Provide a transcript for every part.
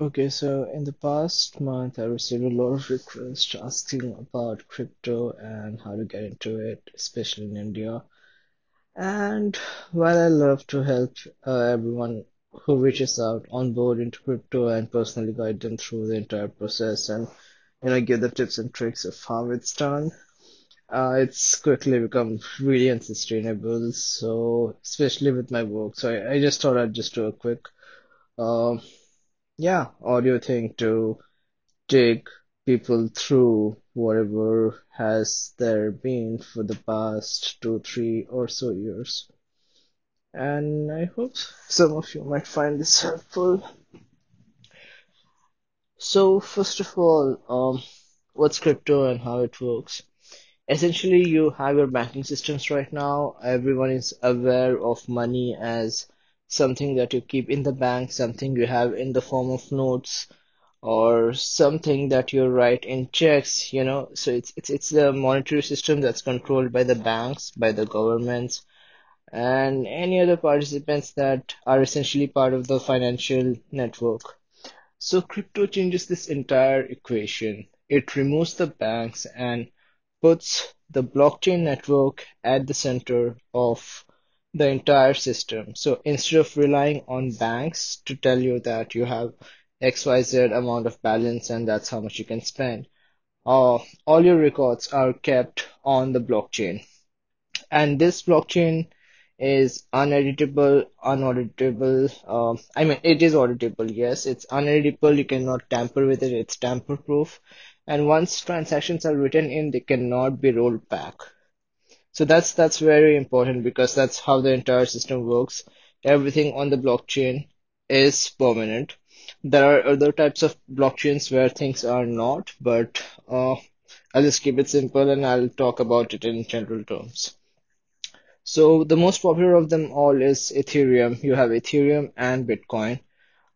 Okay, so in the past month, I received a lot of requests asking about crypto and how to get into it, especially in India. And while I love to help uh, everyone who reaches out on board into crypto and personally guide them through the entire process and you know give the tips and tricks of how it's done, uh, it's quickly become really unsustainable. So especially with my work, so I, I just thought I'd just do a quick um yeah audio thing to take people through whatever has there been for the past two, three or so years. And I hope some of you might find this helpful. So, first of all, um, what's crypto and how it works? Essentially, you have your banking systems right now. Everyone is aware of money as something that you keep in the bank, something you have in the form of notes, or something that you write in checks, you know. So it's it's it's the monetary system that's controlled by the banks, by the governments, and any other participants that are essentially part of the financial network. So crypto changes this entire equation. It removes the banks and puts the blockchain network at the center of the entire system. So instead of relying on banks to tell you that you have XYZ amount of balance and that's how much you can spend, uh, all your records are kept on the blockchain. And this blockchain is uneditable, unauditable. Um, I mean, it is auditable, yes. It's uneditable. You cannot tamper with it. It's tamper proof. And once transactions are written in, they cannot be rolled back. So that's that's very important because that's how the entire system works. Everything on the blockchain is permanent. There are other types of blockchains where things are not, but uh, I'll just keep it simple and I'll talk about it in general terms. So the most popular of them all is Ethereum. You have Ethereum and Bitcoin.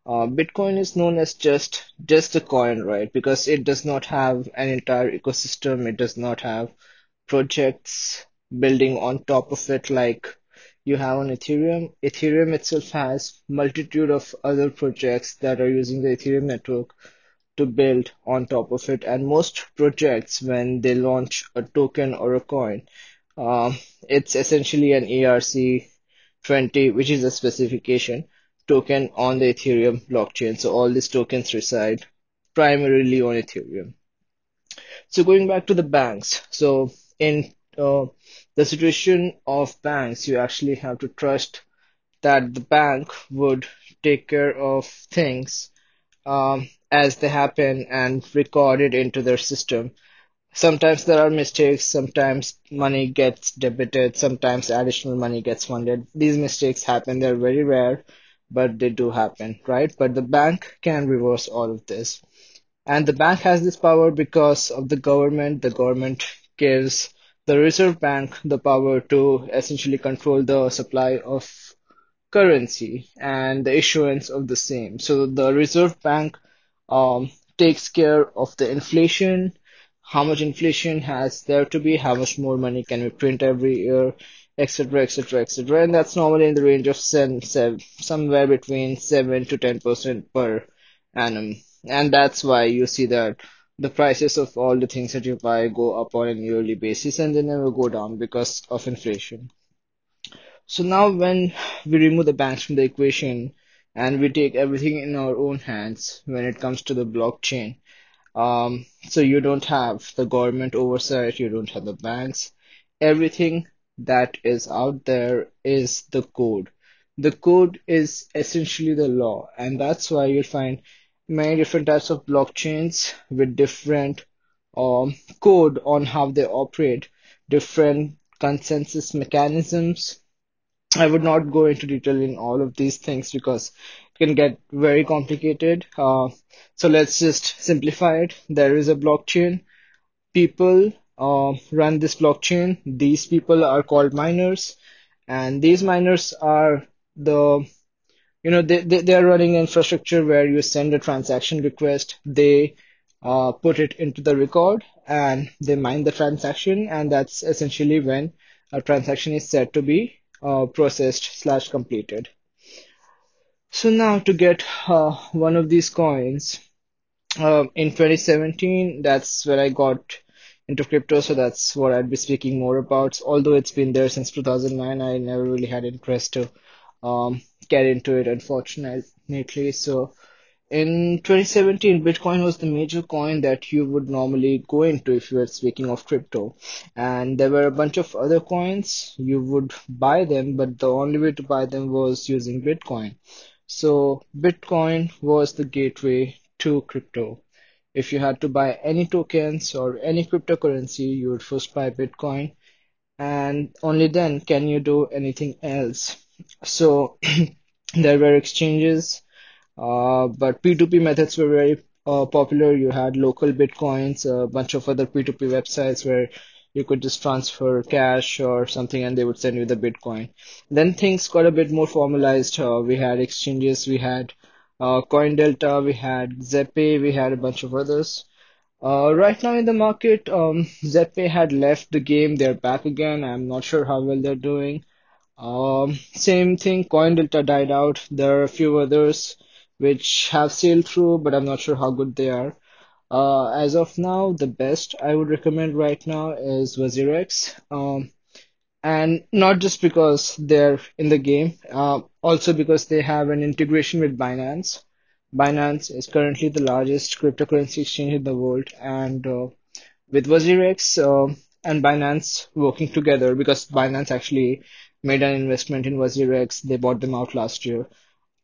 Uh, Bitcoin is known as just just a coin, right? Because it does not have an entire ecosystem. It does not have projects building on top of it like you have on Ethereum. Ethereum itself has multitude of other projects that are using the Ethereum network to build on top of it. And most projects, when they launch a token or a coin, um, it's essentially an ERC20, which is a specification token on the Ethereum blockchain. So all these tokens reside primarily on Ethereum. So going back to the banks, so in uh, the situation of banks, you actually have to trust that the bank would take care of things um, as they happen and record it into their system. Sometimes there are mistakes, sometimes money gets debited, sometimes additional money gets funded. These mistakes happen, they're very rare, but they do happen, right? But the bank can reverse all of this. And the bank has this power because of the government. The government gives the Reserve Bank the power to essentially control the supply of currency and the issuance of the same. So the Reserve Bank um, takes care of the inflation, how much inflation has there to be, how much more money can we print every year, etc., etc., etc. And that's normally in the range of seven, seven, somewhere between 7 to 10% per annum. And that's why you see that the prices of all the things that you buy go up on a yearly basis and they never go down because of inflation. So now when we remove the banks from the equation and we take everything in our own hands when it comes to the blockchain, um, so you don't have the government oversight, you don't have the banks. Everything that is out there is the code. The code is essentially the law, and that's why you'll find many different types of blockchains with different um, code on how they operate, different consensus mechanisms I would not go into detail in all of these things because it can get very complicated. Uh, so let's just simplify it. There is a blockchain. People uh, run this blockchain. These people are called miners, and these miners are the you know they, they, they are running infrastructure where you send a transaction request. They uh, put it into the record and they mine the transaction, and that's essentially when a transaction is said to be uh, processed slash completed. So now to get uh, one of these coins, um, in 2017, that's where I got into crypto, so that's what I'd be speaking more about. Although it's been there since 2009, I never really had interest to um, get into it, unfortunately. So in 2017, Bitcoin was the major coin that you would normally go into if you were speaking of crypto. And there were a bunch of other coins. You would buy them, but the only way to buy them was using Bitcoin. So Bitcoin was the gateway to crypto. If you had to buy any tokens or any cryptocurrency, you would first buy Bitcoin, and only then can you do anything else. So there were exchanges uh, but P2P methods were very uh, popular. You had local bitcoins, a bunch of other P2P websites where you could just transfer cash or something and they would send you the bitcoin. Then things got a bit more formalized. Uh, we had exchanges, we had uh, CoinDelta, we had ZebPay, we had a bunch of others. Uh, right now in the market, um, had left the game. They're back again. I'm not sure how well they're doing. Um, same thing, Coin Delta died out. There are a few others which have sailed through, but I'm not sure how good they are. Uh, as of now, the best I would recommend right now is WazirX. Um, and not just because they're in the game, uh, also because they have an integration with Binance. Binance is currently the largest cryptocurrency exchange in the world, and uh, with WazirX uh, and Binance working together, because Binance actually made an investment in WazirX, they bought them out last year.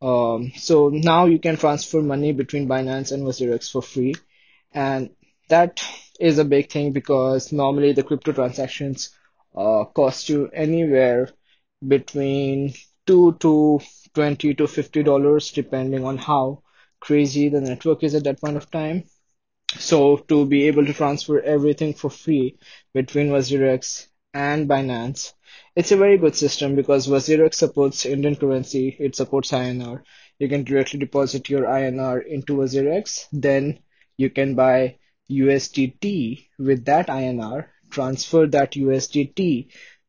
Um, so now you can transfer money between Binance and WazirX for free. And that is a big thing because normally the crypto transactions uh, cost you anywhere between 2 to 20 to 50 dollars depending on how crazy the network is at that point of time. So to be able to transfer everything for free between WazirX and Binance, it's a very good system because WazirX supports Indian currency. It supports INR. You can directly deposit your INR into WazirX. Then you can buy USDT with that INR, transfer that USDT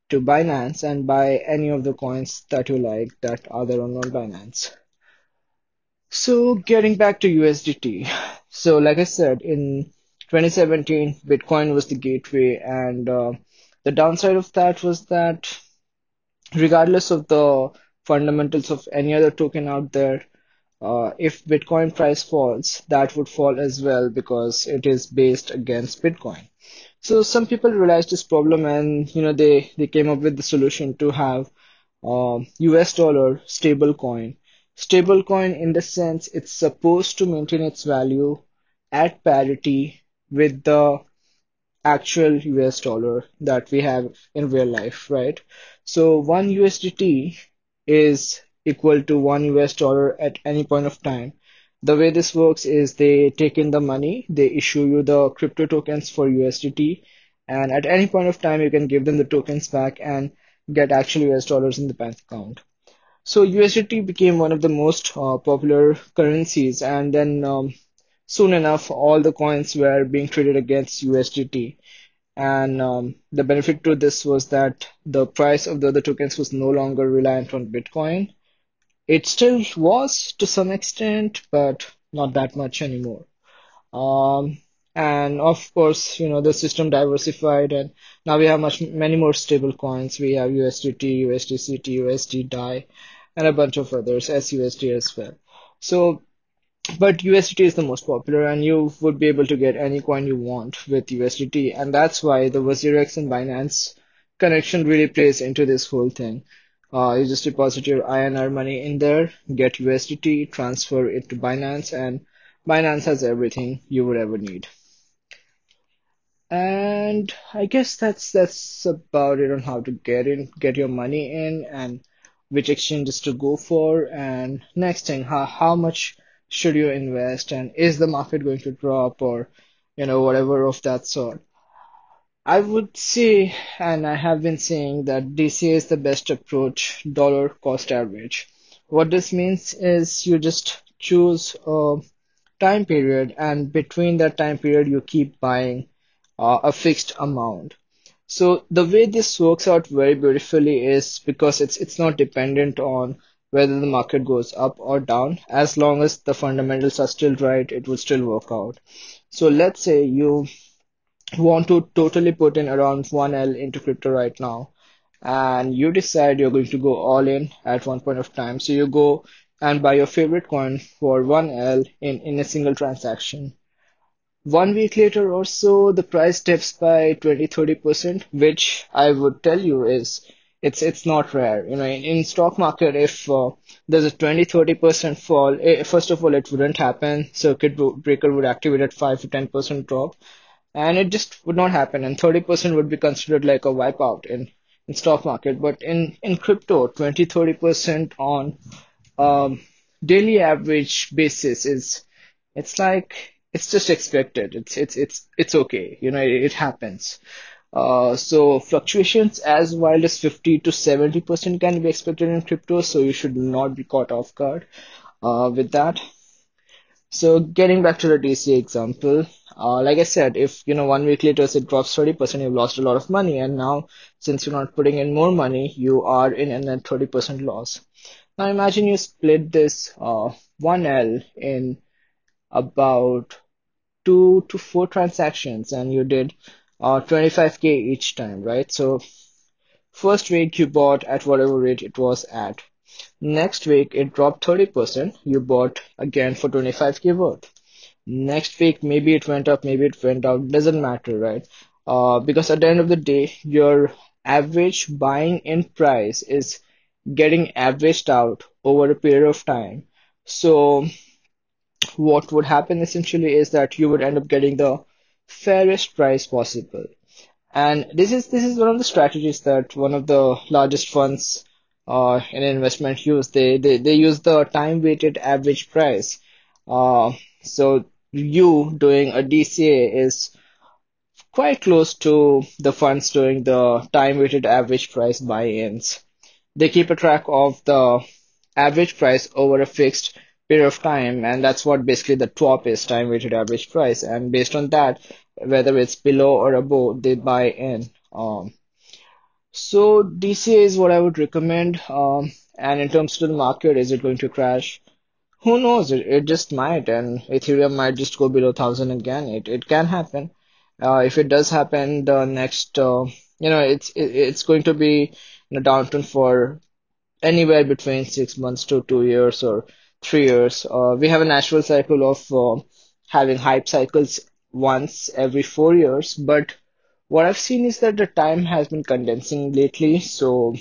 to Binance and buy any of the coins that you like that are there on Binance. So getting back to USDT. So like I said, in 2017, Bitcoin was the gateway, and uh, the downside of that was that regardless of the fundamentals of any other token out there, uh, if Bitcoin price falls, that would fall as well because it is based against Bitcoin. So some people realized this problem and you know they they came up with the solution to have um, US dollar stable coin. Stable coin in the sense it's supposed to maintain its value at parity with the actual US dollar that we have in real life, right? So one USDT is equal to one US dollar at any point of time. The way this works is they take in the money, they issue you the crypto tokens for USDT, and at any point of time you can give them the tokens back and get actual US dollars in the bank account. So USDT became one of the most uh, popular currencies, and then um, soon enough, all the coins were being traded against USDT. And um, the benefit to this was that the price of the other tokens was no longer reliant on Bitcoin. It still was to some extent, but not that much anymore. Um, and of course, you know, the system diversified and now we have much many more stable coins. We have USDT, USDCT, USD DAI, and a bunch of others, SUSD as well. So but USDT is the most popular, and you would be able to get any coin you want with USDT, and that's why the WazirX and Binance connection really plays into this whole thing. Uh, you just deposit your INR money in there, get USDT, transfer it to Binance, and Binance has everything you would ever need. And I guess that's that's about it on how to get in, get your money in, and which exchanges to go for. And next thing, how how much should you invest, and is the market going to drop, or you know whatever of that sort. I would say, and I have been saying that DCA is the best approach, dollar cost average. What this means is you just choose a time period, and between that time period, you keep buying uh, a fixed amount. So the way this works out very beautifully is because it's it's not dependent on whether the market goes up or down. As long as the fundamentals are still right, it will still work out. So let's say you want to totally put in around 1L into crypto right now, and you decide you're going to go all in at one point of time. So you go and buy your favorite coin for 1L in, in a single transaction. One week later or so, the price dips by 20, 30%, which I would tell you is it's it's not rare. You know, in, in stock market, if uh, there's a 20, 30% fall, eh, first of all, it wouldn't happen. Circuit breaker would activate at 5 to 10% drop, and it just would not happen. And 30% would be considered like a wipeout in in stock market. But in in crypto, 20, 30% on um, daily average basis is it's like it's just expected. It's it's it's it's okay. You know, it, it happens. Uh, so fluctuations as wild as 50 to 70% can be expected in crypto, so you should not be caught off guard uh, with that. So getting back to the DCA example, uh, like I said, if you know one week later it drops 30%, you've lost a lot of money, and now since you're not putting in more money, you are in a net 30% loss. Now imagine you split this uh, 1L in about two to four transactions and you did uh, 25k each time, right? So first week you bought at whatever rate it was at. Next week it dropped 30%. You bought again for 25k worth. Next week maybe it went up, maybe it went down. Doesn't matter, right? Uh, because at the end of the day, your average buying in price is getting averaged out over a period of time. So what would happen essentially is that you would end up getting the fairest price possible. And this is this is one of the strategies that one of the largest funds uh, in investment use. They, they they use the time weighted average price. Uh, so you doing a DCA is quite close to the funds doing the time weighted average price buy-ins. They keep a track of the average price over a fixed period of time, and that's what basically the TWAP is, time weighted average price. And based on that, whether it's below or above, they buy in. Um, so DCA is what I would recommend. Um, and in terms of the market, is it going to crash? Who knows? It, it just might, and Ethereum might just go below thousand again. It it can happen. Uh, if it does happen, the next, uh, you know, it's it, it's going to be in a downturn for anywhere between six months to two years or three years. Uh, we have a natural cycle of uh, having hype cycles once every four years, but what I've seen is that the time has been condensing lately, so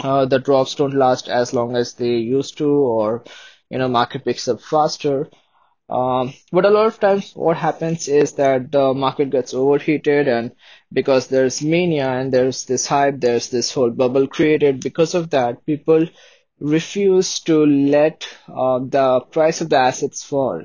uh, the drops don't last as long as they used to, or you know, market picks up faster. Um, but a lot of times what happens is that the market gets overheated and because there's mania and there's this hype, there's this whole bubble created. Because of that, people refuse to let uh, the price of the assets fall.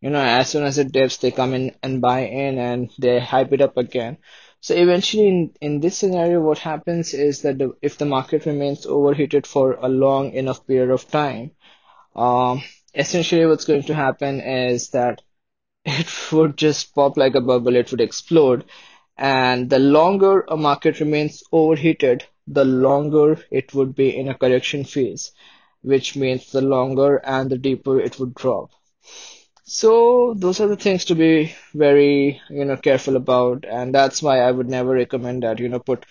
You know, as soon as it dips, they come in and buy in and they hype it up again. So eventually, in, in this scenario, what happens is that the, if the market remains overheated for a long enough period of time, um, essentially what's going to happen is that it would just pop like a bubble, it would explode. And the longer a market remains overheated, the longer it would be in a correction phase, which means the longer and the deeper it would drop. So those are the things to be very, you know, careful about, and that's why I would never recommend that, you know, put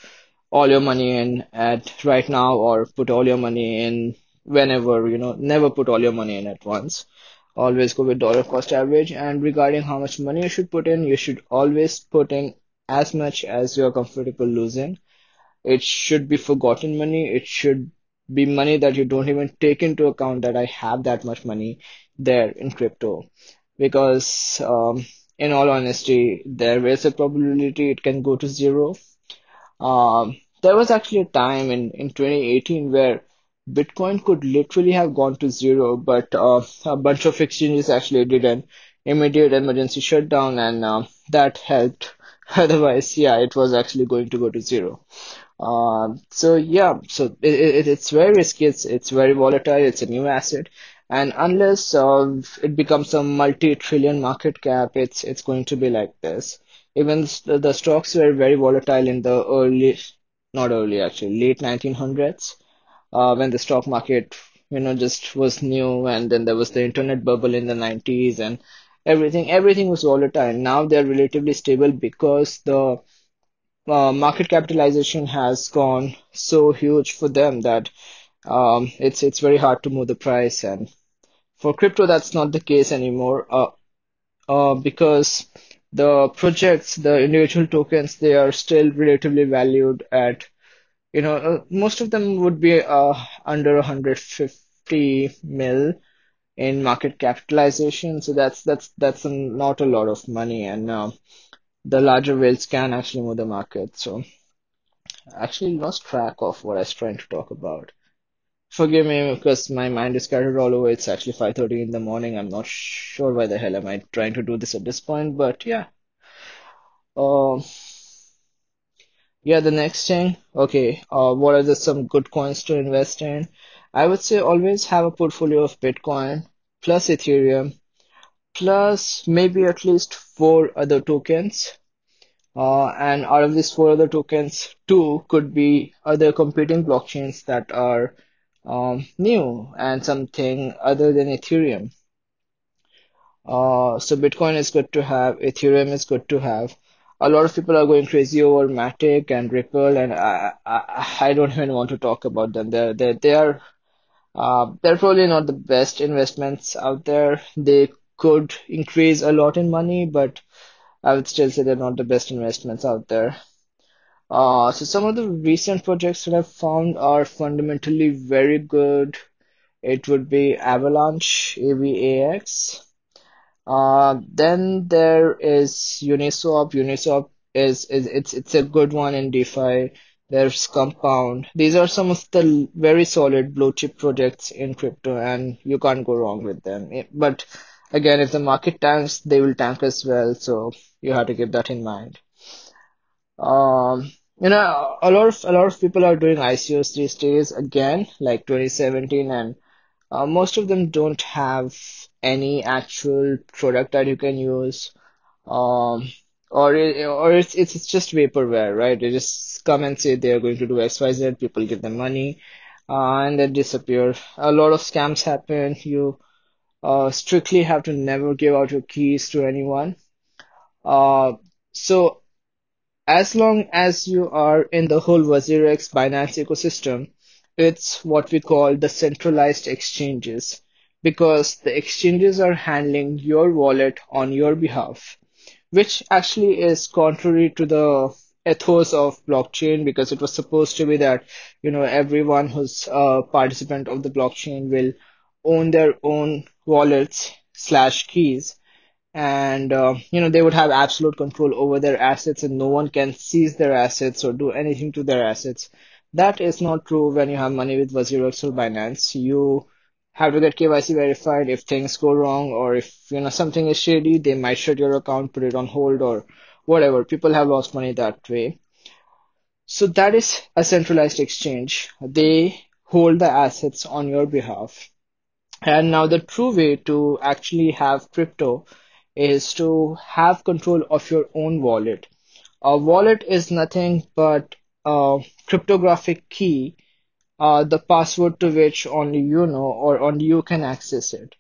all your money in at right now or put all your money in whenever, you know, never put all your money in at once. Always go with dollar cost average. And regarding how much money you should put in, you should always put in as much as you're comfortable losing. It should be forgotten money. It should be money that you don't even take into account that I have that much money there in crypto. Because, um, in all honesty, there is a probability it can go to zero. Um, there was actually a time in, in 2018 where Bitcoin could literally have gone to zero, but uh, a bunch of exchanges actually did an immediate emergency shutdown, and uh, that helped. Otherwise, yeah, it was actually going to go to zero. Uh, so yeah, so it, it, it's very risky. It's it's very volatile. It's a new asset, and unless uh, it becomes a multi-trillion market cap, it's it's going to be like this. Even the, the stocks were very volatile in the early, not early actually, late 1900s uh, when the stock market you know, just was new, and then there was the internet bubble in the 90s, and everything everything was volatile. Now they're relatively stable because the uh, market capitalization has gone so huge for them that um, it's it's very hard to move the price. And for crypto, that's not the case anymore. Uh, uh, because the projects, the individual tokens, they are still relatively valued at, you know, uh, most of them would be uh, under 150 mil in market capitalization. So that's that's that's not a lot of money, and uh, the larger whales can actually move the market. So I actually lost track of what I was trying to talk about. Forgive me because my mind is scattered all over. It's actually 5:30 in the morning. I'm not sure why the hell am I trying to do this at this point, but yeah. Um, yeah, the next thing. Okay, uh, what are the some good coins to invest in? I would say always have a portfolio of Bitcoin plus Ethereum plus maybe at least four other tokens. Uh, and out of these four other tokens, two could be other competing blockchains that are um, new and something other than Ethereum. Uh, so Bitcoin is good to have, Ethereum is good to have. A lot of people are going crazy over Matic and Ripple, and I, I, I don't even want to talk about them. They're, they're, they are, uh, they're probably not the best investments out there. They could increase a lot in money, but I would still say they're not the best investments out there. Uh, so some of the recent projects that I've found are fundamentally very good. It would be Avalanche, AVAX. Uh, then there is Uniswap. Uniswap is, is it's it's a good one in DeFi. There's Compound. These are some of the very solid blue chip projects in crypto, and you can't go wrong with them. Eh, But again, if the market tanks, they will tank as well. So you have to keep that in mind. Um, you know, a lot of a lot of people are doing ICOs these days again, like 2017, and uh, most of them don't have any actual product that you can use. Um, or it, or it's it's just vaporware, right? They just come and say they are going to do XYZ, people give them money, uh, and then disappear. A lot of scams happen. You uh, strictly have to never give out your keys to anyone. Uh, so as long as you are in the whole WazirX Binance ecosystem, it's what we call the centralized exchanges because the exchanges are handling your wallet on your behalf, which actually is contrary to the ethos of blockchain because it was supposed to be that, you know, everyone who's a participant of the blockchain will own their own wallets slash keys. And uh, you know they would have absolute control over their assets and no one can seize their assets or do anything to their assets. That is not true when you have money with WazirX or Binance. You have to get KYC verified if things go wrong or if you know something is shady they might shut your account put it on hold or whatever. People have lost money that way. So that is a centralized exchange. They hold the assets on your behalf and now the true way to actually have crypto is to have control of your own wallet. A wallet is nothing but a cryptographic key, uh, the password to which only you know or only you can access it.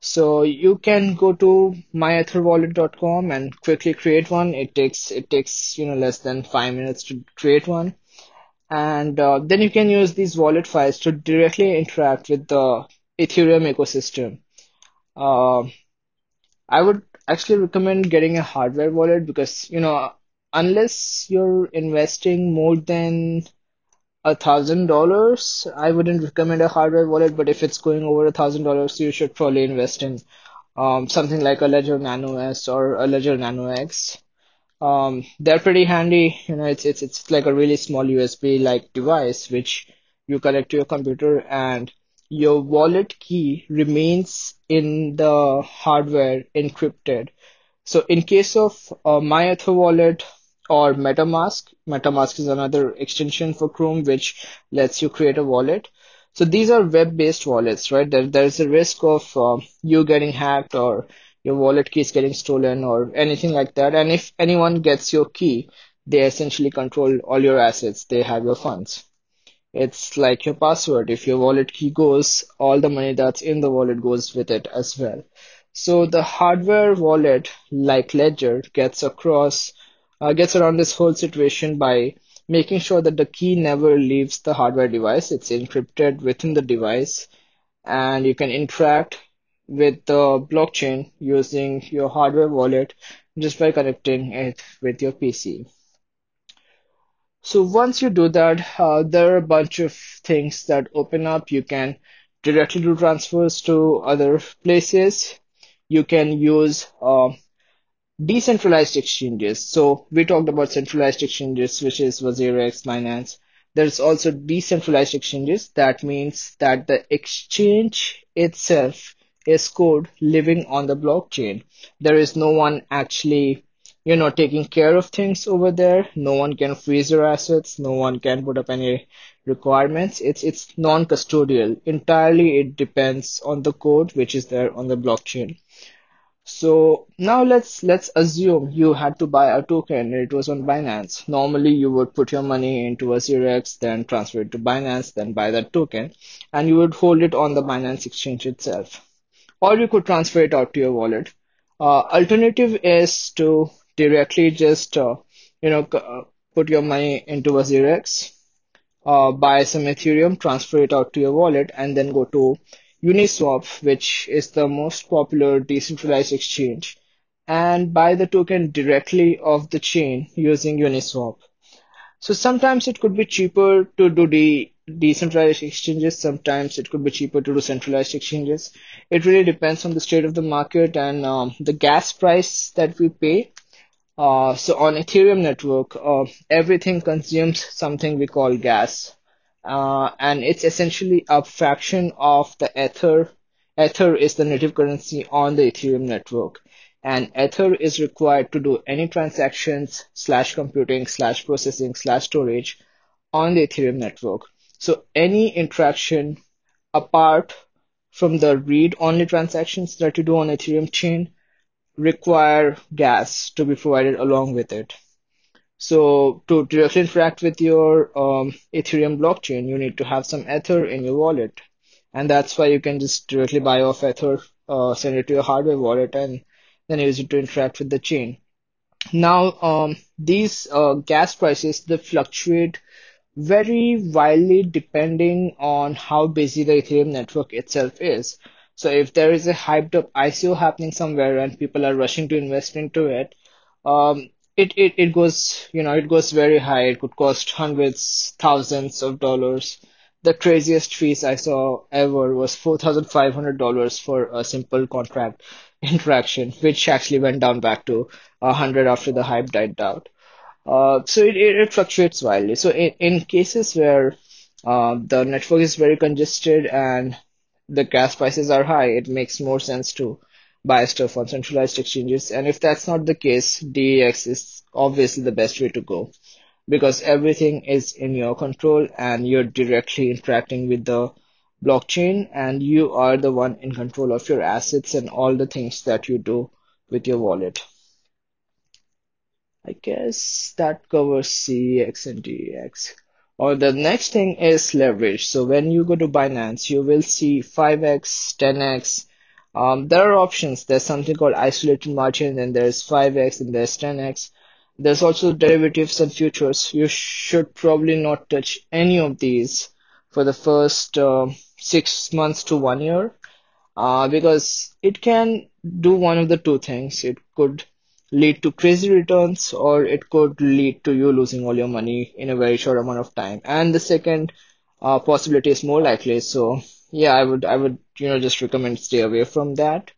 So you can go to myetherwallet.com and quickly create one. It takes it takes you know less than five minutes to create one, and uh, then you can use these wallet files to directly interact with the Ethereum ecosystem. Uh, I would actually recommend getting a hardware wallet because, you know, unless you're investing more than a thousand dollars, I wouldn't recommend a hardware wallet. But if it's going over a thousand dollars, you should probably invest in um, something like a Ledger Nano S or a Ledger Nano X. Um, they're pretty handy. You know, it's it's it's like a really small USB-like device which you connect to your computer, and your wallet key remains in the hardware encrypted. So in case of uh, MyEtherWallet or MetaMask, MetaMask is another extension for Chrome which lets you create a wallet. So these are web-based wallets, right? There, there's a risk of uh, you getting hacked or your wallet keys getting stolen or anything like that. And if anyone gets your key, they essentially control all your assets. They have your funds. It's like your password. If your wallet key goes, all the money that's in the wallet goes with it as well. So the hardware wallet, like Ledger, gets across, uh, gets around this whole situation by making sure that the key never leaves the hardware device. It's encrypted within the device, and you can interact with the blockchain using your hardware wallet just by connecting it with your PC. So once you do that, uh, there are a bunch of things that open up. You can directly do transfers to other places. You can use uh, Decentralized exchanges. So we talked about centralized exchanges, which is WazirX, Binance. There's also decentralized exchanges. That means that the exchange itself is code living on the blockchain. There is no one actually, you know, taking care of things over there. No one can freeze your assets. No one can put up any requirements. It's it's non-custodial. Entirely it depends on the code which is there on the blockchain. So now let's let's assume you had to buy a token and it was on Binance. Normally you would put your money into WazirX, then transfer it to Binance, then buy that token, and you would hold it on the Binance exchange itself. Or you could transfer it out to your wallet. Uh, alternative is to directly just uh, you know uh, put your money into WazirX uh, buy some Ethereum, transfer it out to your wallet, and then go to Uniswap, which is the most popular decentralized exchange, and buy the token directly off the chain using Uniswap. So sometimes it could be cheaper to do the decentralized exchanges, sometimes it could be cheaper to do centralized exchanges. It really depends on the state of the market and um, the gas price that we pay uh, so on Ethereum network, uh, everything consumes something we call gas, uh, and it's essentially a fraction of the Ether. Ether is the native currency on the Ethereum network, and Ether is required to do any transactions slash computing slash processing slash storage on the Ethereum network. So any interaction apart from the read-only transactions that you do on Ethereum chain require gas to be provided along with it. So to directly interact with your um, Ethereum blockchain, you need to have some Ether in your wallet, and that's why you can just directly buy off Ether, uh, send it to your hardware wallet, and then use it to interact with the chain. Now, um, these uh, gas prices they fluctuate very wildly depending on how busy the Ethereum network itself is. So if there is a hyped up ICO happening somewhere and people are rushing to invest into it, um, it, it, it goes, you know, it goes very high. It could cost hundreds, thousands of dollars. The craziest fees I saw ever was $4,500 for a simple contract interaction, which actually went down back to a hundred after the hype died down. Uh, so it, it, it fluctuates wildly. So in, in cases where uh, the network is very congested and the gas prices are high, it makes more sense to buy stuff on centralized exchanges. And if that's not the case, DEX is obviously the best way to go because everything is in your control and you're directly interacting with the blockchain and you are the one in control of your assets and all the things that you do with your wallet. I guess that covers CEX and DEX. Or the next thing is leverage. So when you go to Binance, you will see 5x, 10x. Um, there are options. There's something called isolated margin, and there's 5x, and there's 10x. There's also derivatives and futures. You should probably not touch any of these for the first uh, six months to one year uh, because it can do one of the two things. It could lead to crazy returns or it could lead to you losing all your money in a very short amount of time. And the second uh, possibility is more likely. So yeah, I would I would you know just recommend stay away from that.